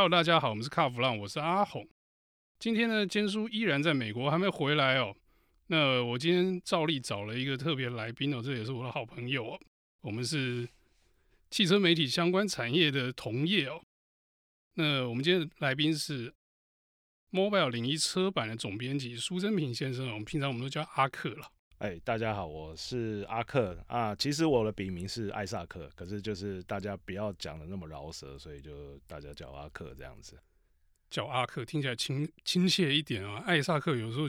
Hello，大家好，我们是卡弗浪，我是阿红。今天呢，坚叔依然在美国，还没回来哦。那我今天照例找了一个特别来宾哦，这也是我的好朋友哦。我们是汽车媒体相关产业的同业哦。那我们今天的来宾是 Mobile 01车版的总编辑苏祯平先生，我们平常我们都叫阿克了。哎，大家好，我是阿克啊。其实我的笔名是艾萨克，可是就是大家不要讲的那么饶舌，所以就大家叫阿克这样子。叫阿克听起来亲亲切一点啊。艾萨克有时候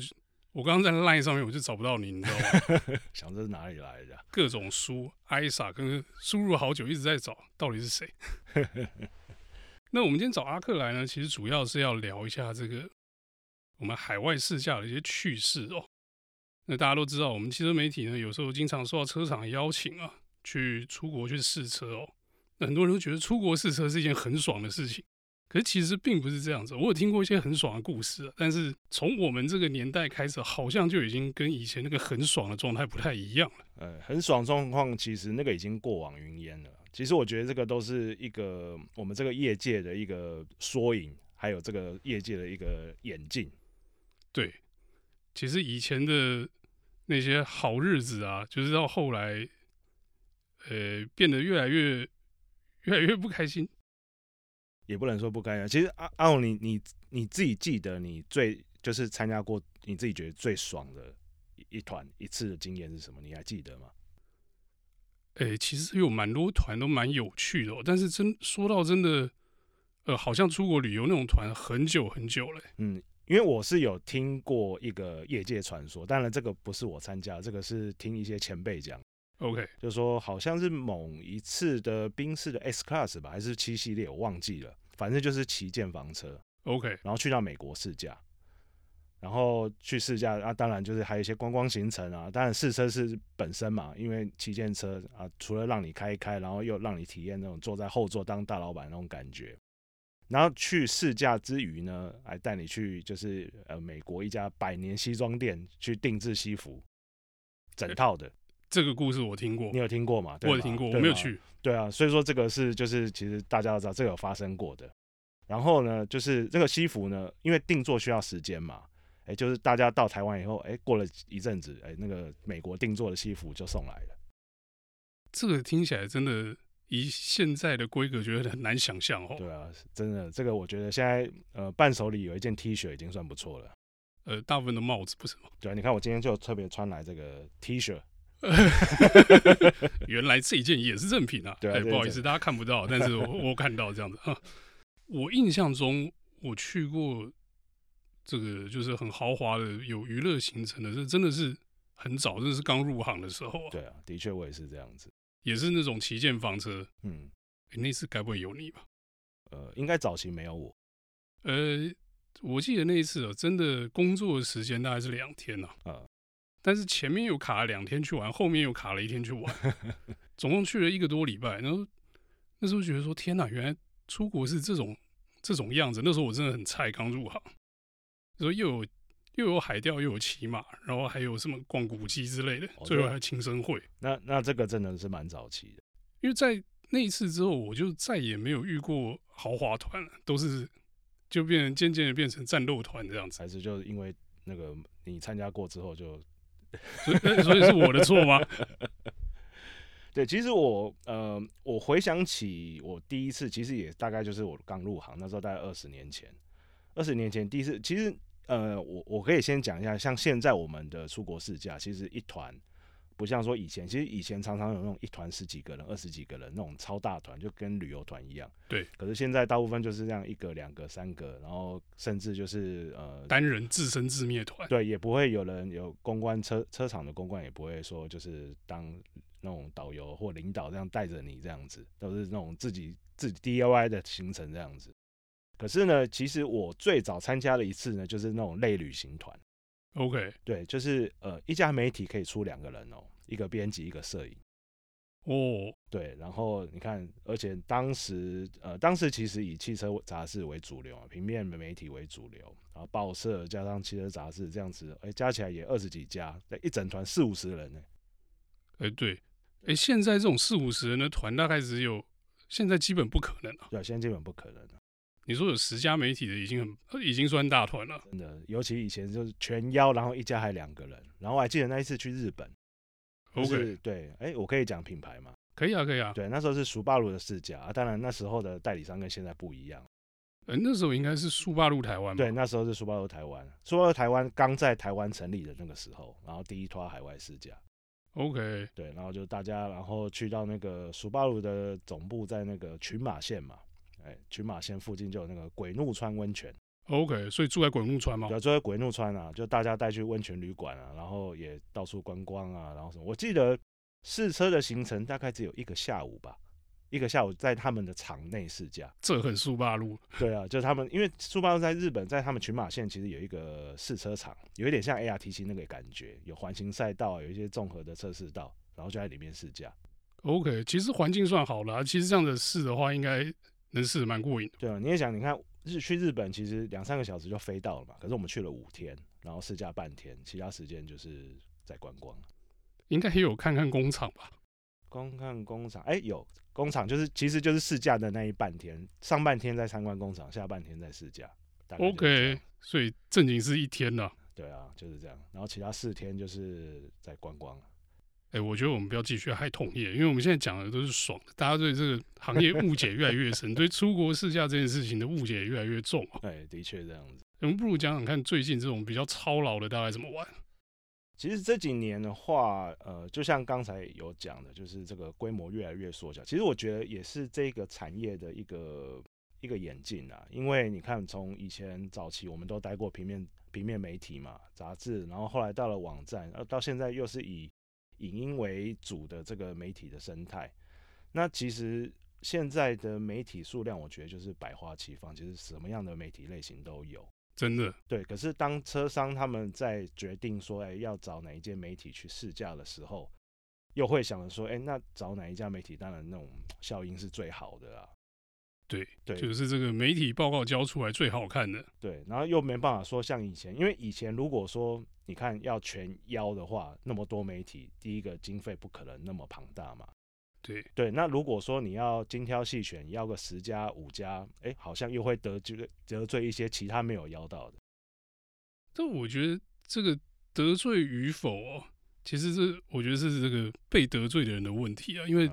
我刚刚在 LINE 上面我就找不到你，你知道吗？想这是哪里来的？各种输艾萨克输入好久，一直在找到底是谁。那我们今天找阿克来呢，其实主要是要聊一下这个我们海外试驾的一些趣事哦。那大家都知道，我们汽车媒体呢，有时候经常受到车厂邀请啊，去出国去试车哦。那很多人都觉得出国试车是一件很爽的事情，可是其实并不是这样子。我有听过一些很爽的故事，但是从我们这个年代开始，好像就已经跟以前那个很爽的状态不太一样了。呃，很爽状况其实那个已经过往云烟了。其实我觉得这个都是一个我们这个业界的一个缩影，还有这个业界的一个演进。对。其实以前的那些好日子啊，就是到后来，呃，变得越来越、越来越不开心。也不能说不开心。其实阿阿勇，你你你自己记得你最就是参加过你自己觉得最爽的一一团一次的经验是什么？你还记得吗？哎，其实有蛮多团都蛮有趣的哦，但是真说到真的，呃，好像出国旅游那种团很久很久了。嗯。因为我是有听过一个业界传说，当然这个不是我参加，这个是听一些前辈讲。OK，就是说好像是某一次的宾士的 S Class 吧，还是七系列，我忘记了，反正就是旗舰房车。OK，然后去到美国试驾，然后去试驾啊，当然就是还有一些观光行程啊，当然试车是本身嘛，因为旗舰车啊，除了让你开一开，然后又让你体验那种坐在后座当大老板那种感觉。然后去试驾之余呢，还带你去就是呃美国一家百年西装店去定制西服，整套的。这个故事我听过，你有听过吗？我有听过，我没有去。对啊，所以说这个是就是其实大家都知道这个有发生过的。然后呢，就是这个西服呢，因为定做需要时间嘛，哎，就是大家到台湾以后，哎，过了一阵子，哎，那个美国定做的西服就送来了。这个听起来真的。以现在的规格，觉得很难想象哦。对啊，真的，这个我觉得现在呃，伴手礼有一件 T 恤已经算不错了。呃，大部分的帽子不是吗？对啊，你看我今天就特别穿来这个 T 恤。原来这一件也是正品啊。对啊，不好意思，大家看不到，但是我我看到这样子啊。我印象中我去过这个就是很豪华的有娱乐行程的，这真的是很早，这是刚入行的时候啊。对啊，的确我也是这样子。也是那种旗舰房车，嗯，欸、那次该不会有你吧？呃，应该早期没有我。呃，我记得那一次哦，真的工作的时间大概是两天呐，啊，呃，但是前面又卡了两天去玩，后面又卡了一天去玩，总共去了一个多礼拜。然后那时候觉得说，天哪，原来出国是这种这种样子。那时候我真的很菜，刚入行，所以又有。又有海钓，又有骑马，然后还有什么逛古迹之类的，哦、最后还有庆生会。那那这个真的是蛮早期的，因为在那一次之后，我就再也没有遇过豪华团了，都是就变成渐渐的变成战斗团这样子。还是就是因为那个你参加过之后就，所以所以是我的错吗？对，其实我呃，我回想起我第一次，其实也大概就是我刚入行那时候，大概二十年前。二十年前第一次，其实。呃，我我可以先讲一下，像现在我们的出国试驾，其实一团不像说以前，其实以前常常有那种一团十几个人、二十几个人那种超大团，就跟旅游团一样。对。可是现在大部分就是这样一个、两个、三个，然后甚至就是呃单人自生自灭团。对，也不会有人有公关车车厂的公关，也不会说就是当那种导游或领导这样带着你这样子，都是那种自己自己 DIY 的行程这样子。可是呢，其实我最早参加的一次呢，就是那种类旅行团。OK，对，就是呃，一家媒体可以出两个人哦，一个编辑，一个摄影。哦，对，然后你看，而且当时呃，当时其实以汽车杂志为主流啊，平面媒体为主流，然后报社加上汽车杂志这样子，哎，加起来也二十几家，一整团四五十人呢。哎，对，哎，现在这种四五十人的团大概只有，现在基本不可能了。对，现在基本不可能了。你说有十家媒体的已经很已经算大团了，真的。尤其以前就是全邀，然后一家还两个人。然后我还记得那一次去日本，OK，对，哎、欸，我可以讲品牌吗？可以啊，可以啊。对，那时候是苏巴鲁的试驾啊，当然那时候的代理商跟现在不一样。呃，那时候应该是苏巴鲁台湾。对，那时候是苏巴鲁台湾，苏巴鲁台湾刚在台湾成立的那个时候，然后第一拖海外试驾。OK，对，然后就大家然后去到那个苏巴鲁的总部在那个群马县嘛，哎，群马县附近就有那个鬼怒川温泉。OK，所以住在鬼怒川吗？对，住在鬼怒川啊，就大家带去温泉旅馆啊，然后也到处观光啊，然后什么，我记得。试车的行程大概只有一个下午吧，一个下午在他们的场内试驾，这很速霸路。对啊，就是他们，因为速霸路在日本，在他们群马县其实有一个试车场，有一点像 ARTC 那个感觉，有环形赛道，有一些综合的测试道，然后就在里面试驾。OK，其实环境算好了，其实这样的试的话，应该能试得蛮过瘾。对啊，你也想，你看日去日本其实两三个小时就飞到了嘛，可是我们去了五天，然后试驾半天，其他时间就是在观光。应该也有看看工厂吧？光看工厂，哎、欸，有工厂，就是其实就是试驾的那一半天，上半天在参观工厂，下半天在试驾。OK，所以正经是一天呢。对啊，就是这样。然后其他四天就是在观光。哎、欸，我觉得我们不要继续害同业，因为我们现在讲的都是爽的，大家对这个行业误解越来越深，对出国试驾这件事情的误解也越来越重。哎，的确这样子。我们不如讲讲看，最近这种比较操劳的大概怎么玩？其实这几年的话，呃，就像刚才有讲的，就是这个规模越来越缩小。其实我觉得也是这个产业的一个一个演进啊。因为你看，从以前早期我们都待过平面平面媒体嘛，杂志，然后后来到了网站，呃到现在又是以影音为主的这个媒体的生态。那其实现在的媒体数量，我觉得就是百花齐放，其实什么样的媒体类型都有。真的对，可是当车商他们在决定说，哎、欸，要找哪一间媒体去试驾的时候，又会想着说，哎、欸，那找哪一家媒体，当然那种效应是最好的啊。对对，就是这个媒体报告交出来最好看的。对，然后又没办法说像以前，因为以前如果说你看要全邀的话，那么多媒体，第一个经费不可能那么庞大嘛。对对，那如果说你要精挑细选，邀个十家五家，哎，好像又会得罪得罪一些其他没有邀到的。但我觉得这个得罪与否哦，其实是我觉得是这个被得罪的人的问题啊，因为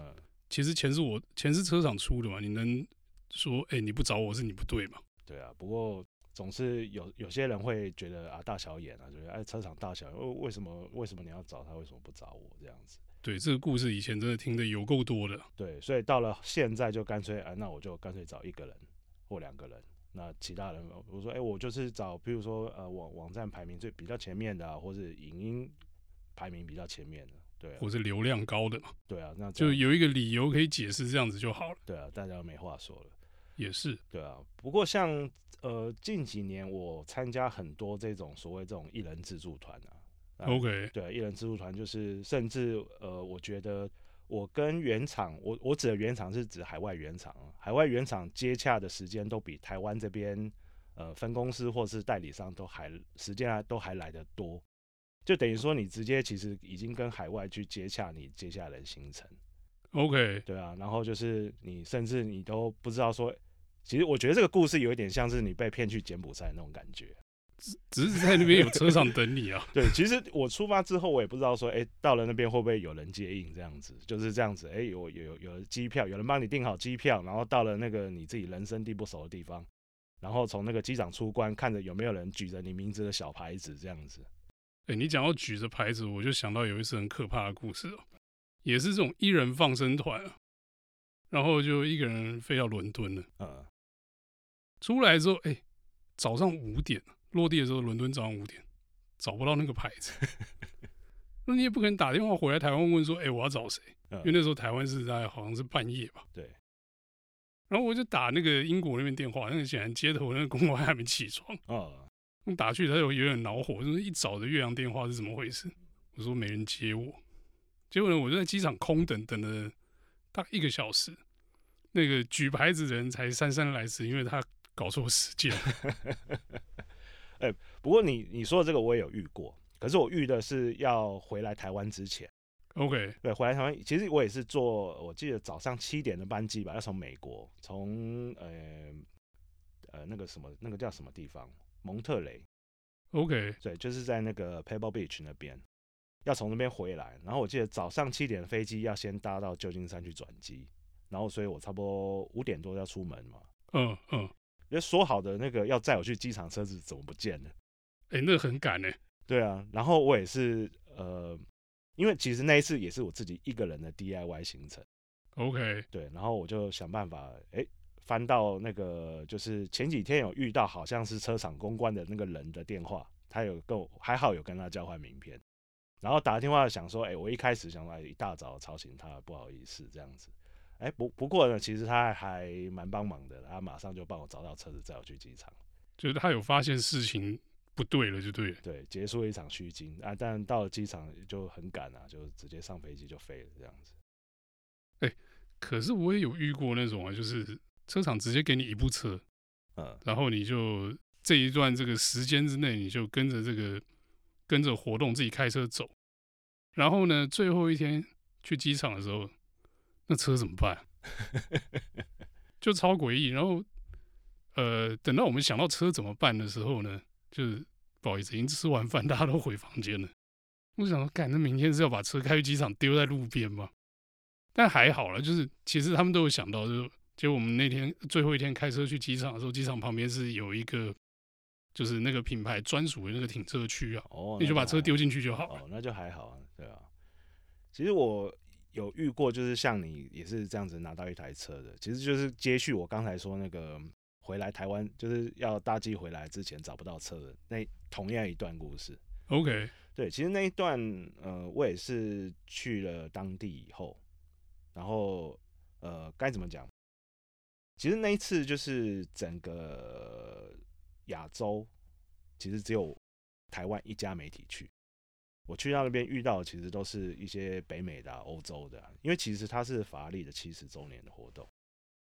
其实钱是我钱是车厂出的嘛，你能说哎你不找我是你不对嘛？对啊，不过总是有有些人会觉得啊大小眼啊，觉得哎车厂大小眼，为为什么为什么你要找他，为什么不找我这样子？对，这个故事以前真的听的有够多的。对，所以到了现在就干脆，啊，那我就干脆找一个人或两个人。那其他人，我说，哎，我就是找，比如说，呃，网网站排名最比较前面的，啊，或是影音排名比较前面的，对，啊，或是流量高的嘛。对啊，那就有一个理由可以解释这样子就好了。对啊，大家没话说了。也是。对啊，不过像呃近几年我参加很多这种所谓这种一人自助团啊。OK，对，一人自助团就是，甚至呃，我觉得我跟原厂，我我指的原厂是指海外原厂，海外原厂接洽的时间都比台湾这边呃分公司或是代理商都还时间都还来得多，就等于说你直接其实已经跟海外去接洽你接下来的行程。OK，对啊，然后就是你甚至你都不知道说，其实我觉得这个故事有一点像是你被骗去柬埔寨那种感觉。只只是在那边有车上等你啊。对，其实我出发之后，我也不知道说，哎、欸，到了那边会不会有人接应这样子，就是这样子。哎、欸，有有有机票，有人帮你订好机票，然后到了那个你自己人生地不熟的地方，然后从那个机场出关，看着有没有人举着你名字的小牌子这样子。哎、欸，你讲到举着牌子，我就想到有一次很可怕的故事哦，也是这种一人放生团，然后就一个人飞到伦敦了。嗯，出来之后，哎、欸，早上五点。落地的时候，伦敦早上五点，找不到那个牌子，那你也不可能打电话回来台湾问说：“哎、欸，我要找谁？”因为那时候台湾是在好像是半夜吧。对。然后我就打那个英国那边电话，那个显然接头那个公关还没起床。啊。我打去，他就有点恼火，就是一早的越洋电话是怎么回事？我说没人接我，结果呢，我就在机场空等等了大概一个小时，那个举牌子的人才姗姗来迟，因为他搞错时间。哎、欸，不过你你说的这个我也有遇过，可是我遇的是要回来台湾之前。OK，对，回来台湾，其实我也是坐，我记得早上七点的班机吧，要从美国，从呃呃那个什么那个叫什么地方？蒙特雷，OK，对，就是在那个 Pebble Beach 那边，要从那边回来，然后我记得早上七点的飞机要先搭到旧金山去转机，然后所以我差不多五点多要出门嘛，嗯嗯，因为说好的那个要载我去机场车子怎么不见了？哎、欸，那很赶哎，对啊，然后我也是呃。因为其实那一次也是我自己一个人的 DIY 行程，OK，对，然后我就想办法，哎，翻到那个就是前几天有遇到好像是车厂公关的那个人的电话，他有跟我还好有跟他交换名片，然后打电话想说，哎，我一开始想来一大早吵醒他，不好意思这样子，哎，不不过呢，其实他还蛮帮忙的，他马上就帮我找到车子载我去机场，就是他有发现事情。不对了，就对了。对，结束了一场虚惊啊！但到了机场就很赶啊，就直接上飞机就飞了这样子。哎、欸，可是我也有遇过那种啊，就是车厂直接给你一部车，嗯，然后你就这一段这个时间之内，你就跟着这个跟着活动自己开车走，然后呢，最后一天去机场的时候，那车怎么办？就超诡异。然后呃，等到我们想到车怎么办的时候呢？就是不好意思，已经吃完饭，大家都回房间了。我想说，干，那明天是要把车开去机场丢在路边吗？但还好了，就是其实他们都有想到，就是结果我们那天最后一天开车去机场的时候，机场旁边是有一个，就是那个品牌专属的那个停车区啊。哦，你就把车丢进去就好了。哦，那就还好啊，对啊。其实我有遇过，就是像你也是这样子拿到一台车的，其实就是接续我刚才说那个。回来台湾就是要搭机回来之前找不到车的那同样一段故事。OK，对，其实那一段呃，我也是去了当地以后，然后呃，该怎么讲？其实那一次就是整个亚洲，其实只有台湾一家媒体去。我去到那边遇到的其实都是一些北美的、欧洲的，因为其实它是法拉利的七十周年的活动。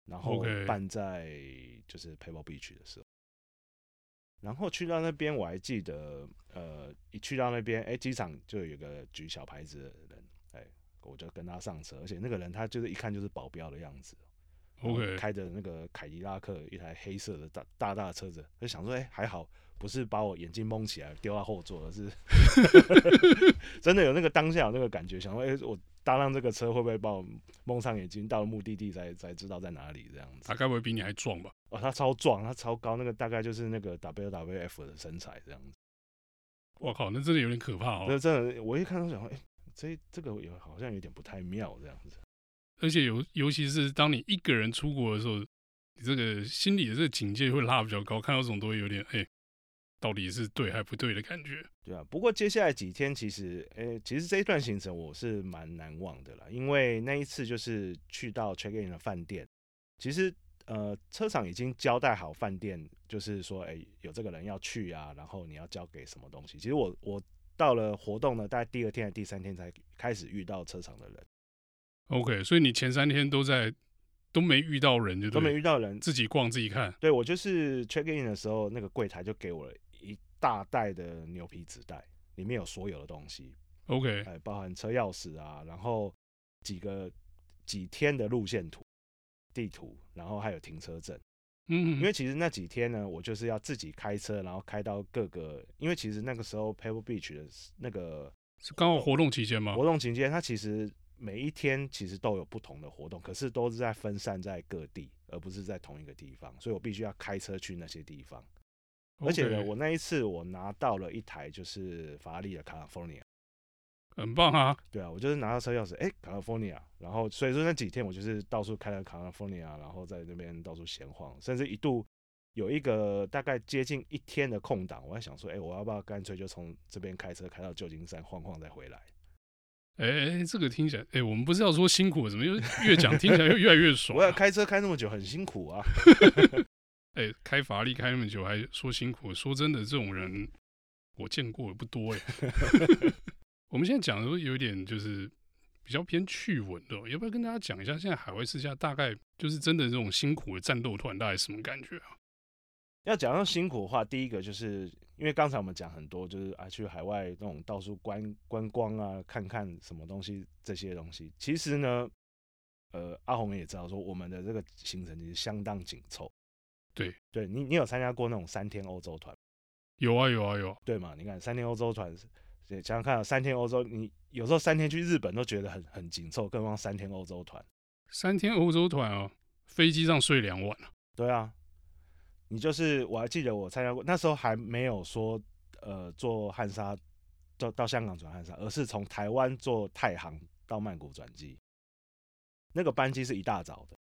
然后办在就是 Pebble Beach 的时候，然后去到那边，我还记得，呃，一去到那边，哎，机场就有个举小牌子的人，哎，我就跟他上车，而且那个人他就是一看就是保镖的样子，OK，开着那个凯迪拉克一台黑色的大大大的车子，就想说，哎，还好不是把我眼睛蒙起来丢到后座，而是 真的有那个当下有那个感觉，想说，哎，我。搭上这个车会不会把我蒙上眼睛？到了目的地才才知道在哪里这样子。他该不会比你还壮吧？哦，他超壮，他超高，那个大概就是那个 WWF 的身材这样子。我靠，那真的有点可怕哦。那真的，我一看到想说，哎、欸，这这个有好像有点不太妙这样子。而且尤尤其是当你一个人出国的时候，你这个心里的这个警戒会拉比较高，看到这种都会有点哎。欸到底是对还不对的感觉？对啊，不过接下来几天其实，诶、欸，其实这一段行程我是蛮难忘的啦，因为那一次就是去到 check in 的饭店，其实呃，车厂已经交代好饭店，就是说，诶、欸，有这个人要去啊，然后你要交给什么东西。其实我我到了活动呢，大概第二天还是第三天才开始遇到车厂的人。OK，所以你前三天都在都没遇到人就，就都没遇到人，自己逛自己看。对，我就是 check in 的时候，那个柜台就给我了。一大袋的牛皮纸袋，里面有所有的东西，OK，哎，包含车钥匙啊，然后几个几天的路线图、地图，然后还有停车证。嗯，因为其实那几天呢，我就是要自己开车，然后开到各个，因为其实那个时候 Pebble Beach 的那个是刚好活动期间吗？活动期间，它其实每一天其实都有不同的活动，可是都是在分散在各地，而不是在同一个地方，所以我必须要开车去那些地方。而且呢.我那一次我拿到了一台就是法拉利的 California，很棒啊！对啊，我就是拿到车钥匙，哎、欸，California，然后所以说那几天我就是到处开了 California，然后在那边到处闲晃，甚至一度有一个大概接近一天的空档，我在想说，哎、欸，我要不要干脆就从这边开车开到旧金山晃晃再回来？哎、欸，这个听起来，哎、欸，我们不是要说辛苦，怎么又越讲听起来又越来越爽、啊？我要开车开那么久，很辛苦啊。哎、欸，开法拉利开那么久还说辛苦，说真的，这种人我见过的不多哎。我们现在讲的都有点就是比较偏趣闻的，要不要跟大家讲一下，现在海外试驾大概就是真的这种辛苦的战斗团大概什么感觉啊？要讲到辛苦的话，第一个就是因为刚才我们讲很多，就是啊去海外那种到处观观光啊，看看什么东西这些东西。其实呢，呃，阿红也知道说我们的这个行程其实相当紧凑。对，对你你有参加过那种三天欧洲团？有啊有啊有。对嘛？你看三天欧洲团，想想看，三天欧洲，你有时候三天去日本都觉得很很紧凑，更何况三天欧洲团。三天欧洲团啊，飞机上睡两晚啊。对啊，你就是我还记得我参加过，那时候还没有说呃坐汉莎到到香港转汉莎，而是从台湾坐太行到曼谷转机。那个班机是一大早的，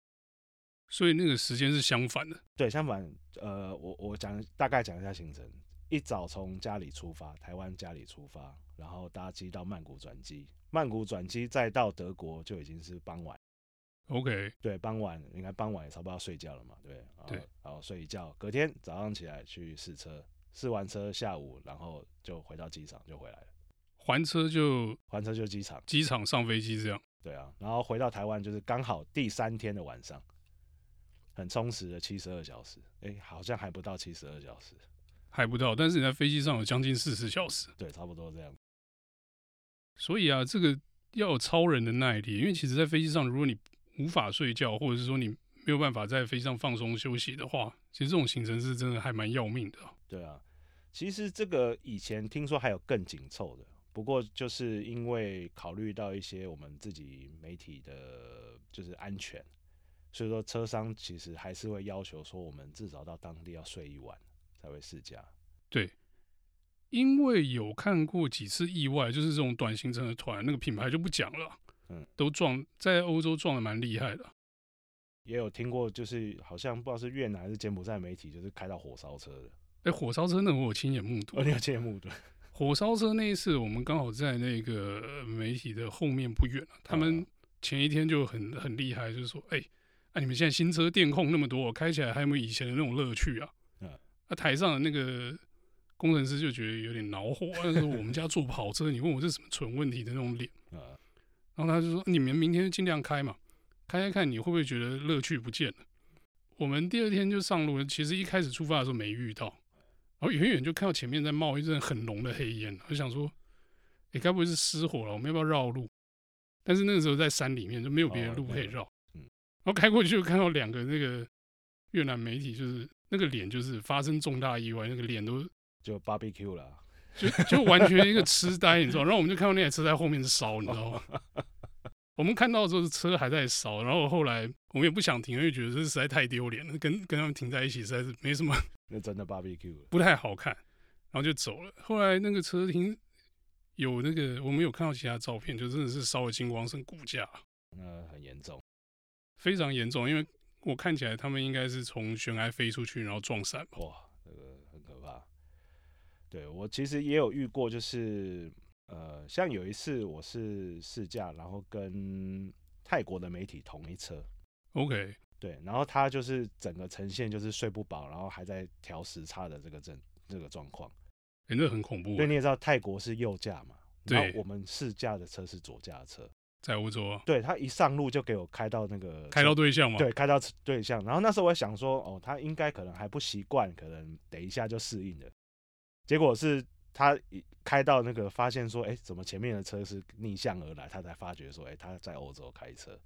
所以那个时间是相反的。对，相反，呃，我我讲大概讲一下行程。一早从家里出发，台湾家里出发，然后搭机到曼谷转机，曼谷转机再到德国就已经是傍晚。OK，对，傍晚应该傍晚也差不多要睡觉了嘛，对，然后对，然后睡一觉，隔天早上起来去试车，试完车下午，然后就回到机场就回来了。还车就还车就机场，机场上飞机这样。对啊，然后回到台湾就是刚好第三天的晚上，很充实的七十二小时，哎，好像还不到七十二小时。还不到，但是你在飞机上有将近四十小时，对，差不多这样。所以啊，这个要有超人的耐力，因为其实，在飞机上，如果你无法睡觉，或者是说你没有办法在飞机上放松休息的话，其实这种行程是真的还蛮要命的。对啊，其实这个以前听说还有更紧凑的，不过就是因为考虑到一些我们自己媒体的，就是安全，所以说车商其实还是会要求说，我们至少到当地要睡一晚。才会试驾，对，因为有看过几次意外，就是这种短行程的团，那个品牌就不讲了，嗯，都撞在欧洲撞的蛮厉害的，也有听过，就是好像不知道是越南还是柬埔寨媒体，就是开到火烧车的，哎、欸，火烧车那我有亲眼目睹，哦，你有亲眼目睹，火烧车那一次，我们刚好在那个媒体的后面不远，他们前一天就很很厉害，就是说，哎、欸，啊，你们现在新车电控那么多，开起来还有没有以前的那种乐趣啊？那、啊、台上的那个工程师就觉得有点恼火，他说：“我们家做跑车，你问我是什么蠢问题的那种脸啊。”然后他就说：“你们明天尽量开嘛，开开看你会不会觉得乐趣不见了。”我们第二天就上路，其实一开始出发的时候没遇到，然后远远就看到前面在冒一阵很浓的黑烟，我想说：“你、欸、该不会是失火了？我们要不要绕路？”但是那个时候在山里面就没有别的路可以绕，然后开过去就看到两个那个越南媒体，就是。那个脸就是发生重大意外，那个脸都就 barbecue 了，就就完全一个痴呆，你知道？然后我们就看到那台车在后面烧，你知道吗？我们看到的时候是车还在烧，然后后来我们也不想停，因为觉得这实在太丢脸了，跟跟他们停在一起实在是没什么。那真的 barbecue 不太好看，然后就走了。后来那个车停有那个我们有看到其他照片，就真的是烧的金光剩骨架，那很严重，非常严重，因为。我看起来他们应该是从悬崖飞出去，然后撞伞。哇，这个很可怕。对，我其实也有遇过，就是呃，像有一次我是试驾，然后跟泰国的媒体同一车。OK。对，然后他就是整个呈现就是睡不饱，然后还在调时差的这个症这个状况。哎、欸，那很恐怖。对，你也知道泰国是右驾嘛？对。然后我们试驾的车是左驾的车。在欧洲啊，对，他一上路就给我开到那个开到对象嘛，对，开到对象。然后那时候我想说，哦，他应该可能还不习惯，可能等一下就适应了。结果是他一开到那个，发现说，哎，怎么前面的车是逆向而来？他才发觉说，哎，他在欧洲开车。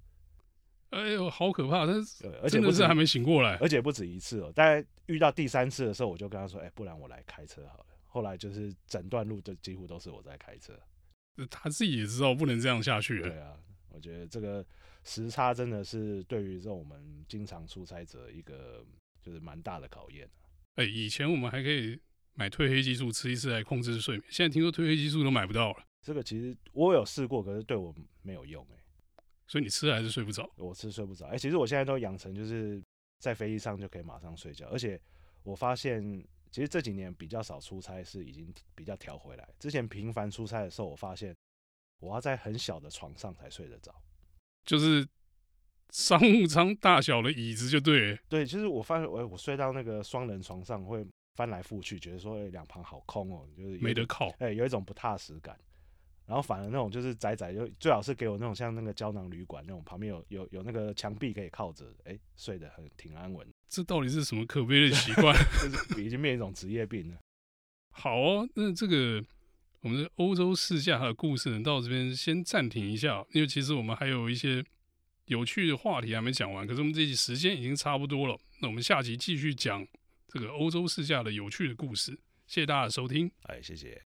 哎呦，好可怕！但是，而且不是还没醒过来，而且不止一次哦。大概遇到第三次的时候，我就跟他说，哎，不然我来开车好了。后来就是整段路就几乎都是我在开车。他自己也知道不能这样下去。对啊，我觉得这个时差真的是对于这种我们经常出差者一个就是蛮大的考验。哎，以前我们还可以买褪黑激素吃一次来控制睡眠，现在听说褪黑激素都买不到了。这个其实我有试过，可是对我没有用哎。所以你吃还是睡不着？我吃睡不着。哎，其实我现在都养成就是在飞机上就可以马上睡觉，而且我发现。其实这几年比较少出差，是已经比较调回来。之前频繁出差的时候，我发现我要在很小的床上才睡得着，就是商务舱大小的椅子就对。对，其实我发现我我睡到那个双人床上会翻来覆去，觉得说两旁好空哦，就是没得靠，哎，有一种不踏实感。然后反而那种就是窄窄，就最好是给我那种像那个胶囊旅馆那种旁边有有有那个墙壁可以靠着，哎，睡得很挺安稳。这到底是什么可悲的习惯？就是已经变一种职业病了。好哦，那这个我们的欧洲试驾的故事呢，到这边先暂停一下，因为其实我们还有一些有趣的话题还没讲完，可是我们这集时间已经差不多了。那我们下集继续讲这个欧洲试驾的有趣的故事。谢谢大家的收听，哎，谢谢。